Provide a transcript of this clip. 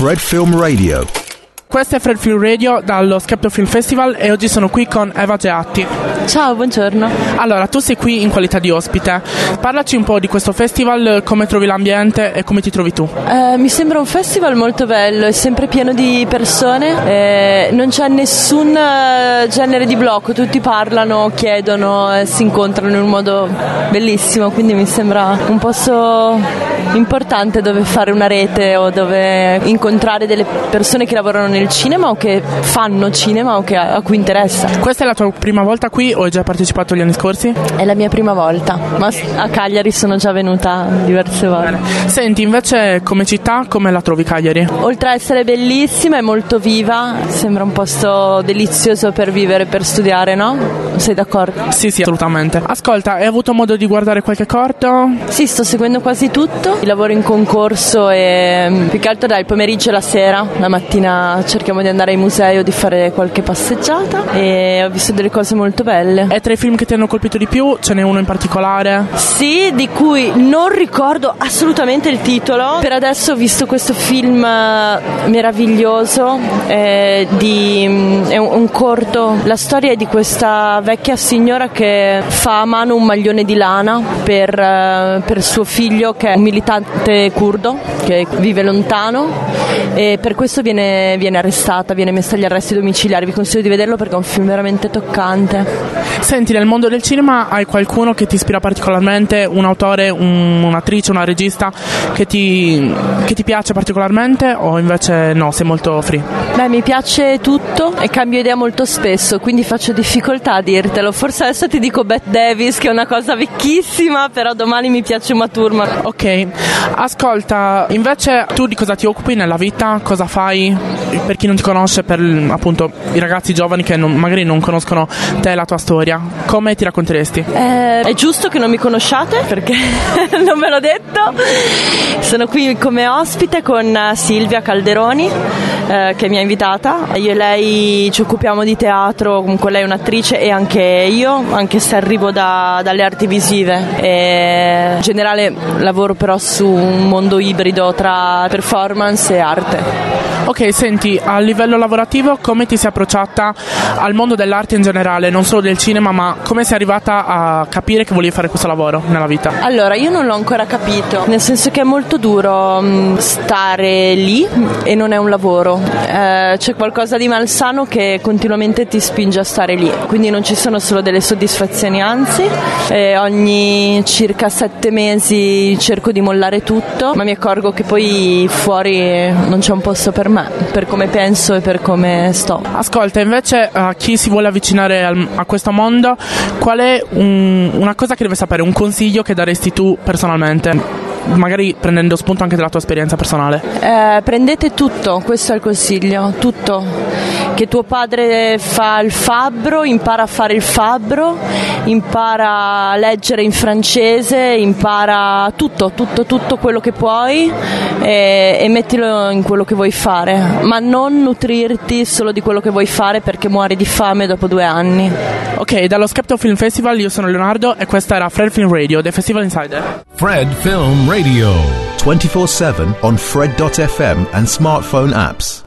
Fred Film Radio. Questo è Fred Film Radio dallo Skepto Film Festival e oggi sono qui con Eva Geatti. Ciao, buongiorno. Allora, tu sei qui in qualità di ospite. Parlaci un po' di questo festival, come trovi l'ambiente e come ti trovi tu. Eh, mi sembra un festival molto bello, è sempre pieno di persone, eh, non c'è nessun eh, genere di blocco, tutti parlano, chiedono, e si incontrano in un modo bellissimo, quindi mi sembra un posto importante dove fare una rete o dove incontrare delle persone che lavorano nel cinema o che fanno cinema o che, a cui interessa. Questa è la tua prima volta qui o hai già partecipato gli anni scorsi? È la mia prima volta, ma a Cagliari sono già venuta diverse volte. Senti, invece come città come la trovi Cagliari? Oltre a essere bellissima è molto viva, sembra un posto delizioso per vivere, per studiare, no? Sei d'accordo? Sì, sì, assolutamente. Ascolta, hai avuto modo di guardare qualche corto? Sì, sto seguendo quasi tutto. Lavoro in concorso e più che altro dal pomeriggio e la sera, la mattina cerchiamo di andare ai musei o di fare qualche passeggiata e ho visto delle cose molto belle. E tra i film che ti hanno colpito di più ce n'è uno in particolare? Sì, di cui non ricordo assolutamente il titolo. Per adesso ho visto questo film eh, meraviglioso, eh, di, mm, è un, un corto. La storia è di questa vecchia signora che fa a mano un maglione di lana per, eh, per suo figlio che è un militante curdo che vive lontano e per questo viene, viene arrestata, viene messa agli arresti domiciliari. Vi consiglio di vederlo perché è un film veramente toccante. Senti, nel mondo del cinema hai qualcuno che ti ispira particolarmente, un autore, un- un'attrice, una regista che ti, che ti piace particolarmente o invece no, sei molto free? Beh, mi piace tutto e cambio idea molto spesso, quindi faccio difficoltà a dirtelo. Forse adesso ti dico Bette Davis, che è una cosa vecchissima, però domani mi piace Uma Thurman. Ok, ascolta, invece tu di cosa ti occupi nella vita? Cosa fai? Per chi non ti conosce, per appunto i ragazzi giovani che non- magari non conoscono te e la tua storia, come ti racconteresti? Eh, è giusto che non mi conosciate perché non me l'ho detto. Sono qui come ospite con Silvia Calderoni eh, che mi ha invitata. Io e lei ci occupiamo di teatro, comunque lei è un'attrice e anche io, anche se arrivo da- dalle arti visive. E in generale lavoro però su un mondo ibrido tra performance e arte. Ok, senti, a livello lavorativo come ti sei approcciata al mondo dell'arte in generale, non solo del cinema, ma come sei arrivata a capire che volevi fare questo lavoro nella vita? Allora, io non l'ho ancora capito, nel senso che è molto duro mh, stare lì e non è un lavoro. Eh, c'è qualcosa di malsano che continuamente ti spinge a stare lì, quindi non ci sono solo delle soddisfazioni, anzi, eh, ogni circa sette mesi cerco di mollare tutto, ma mi accorgo che poi fuori non c'è un posto per me, per come penso e per come sto. Ascolta, invece a chi si vuole avvicinare al- a questo mondo, qual è un- una cosa che deve sapere, un consiglio che daresti tu personalmente? Magari prendendo spunto anche dalla tua esperienza personale. Eh, prendete tutto, questo è il consiglio, tutto. Che tuo padre fa il fabbro, impara a fare il fabbro, impara a leggere in francese, impara tutto, tutto, tutto quello che puoi e, e mettilo in quello che vuoi fare, ma non nutrirti solo di quello che vuoi fare perché muori di fame dopo due anni. Ok, dallo Skepto Film Festival io sono Leonardo e questa era Fred Film Radio, The Festival Insider. Fred Film Radio. 24 7 on Fred.fm and smartphone apps.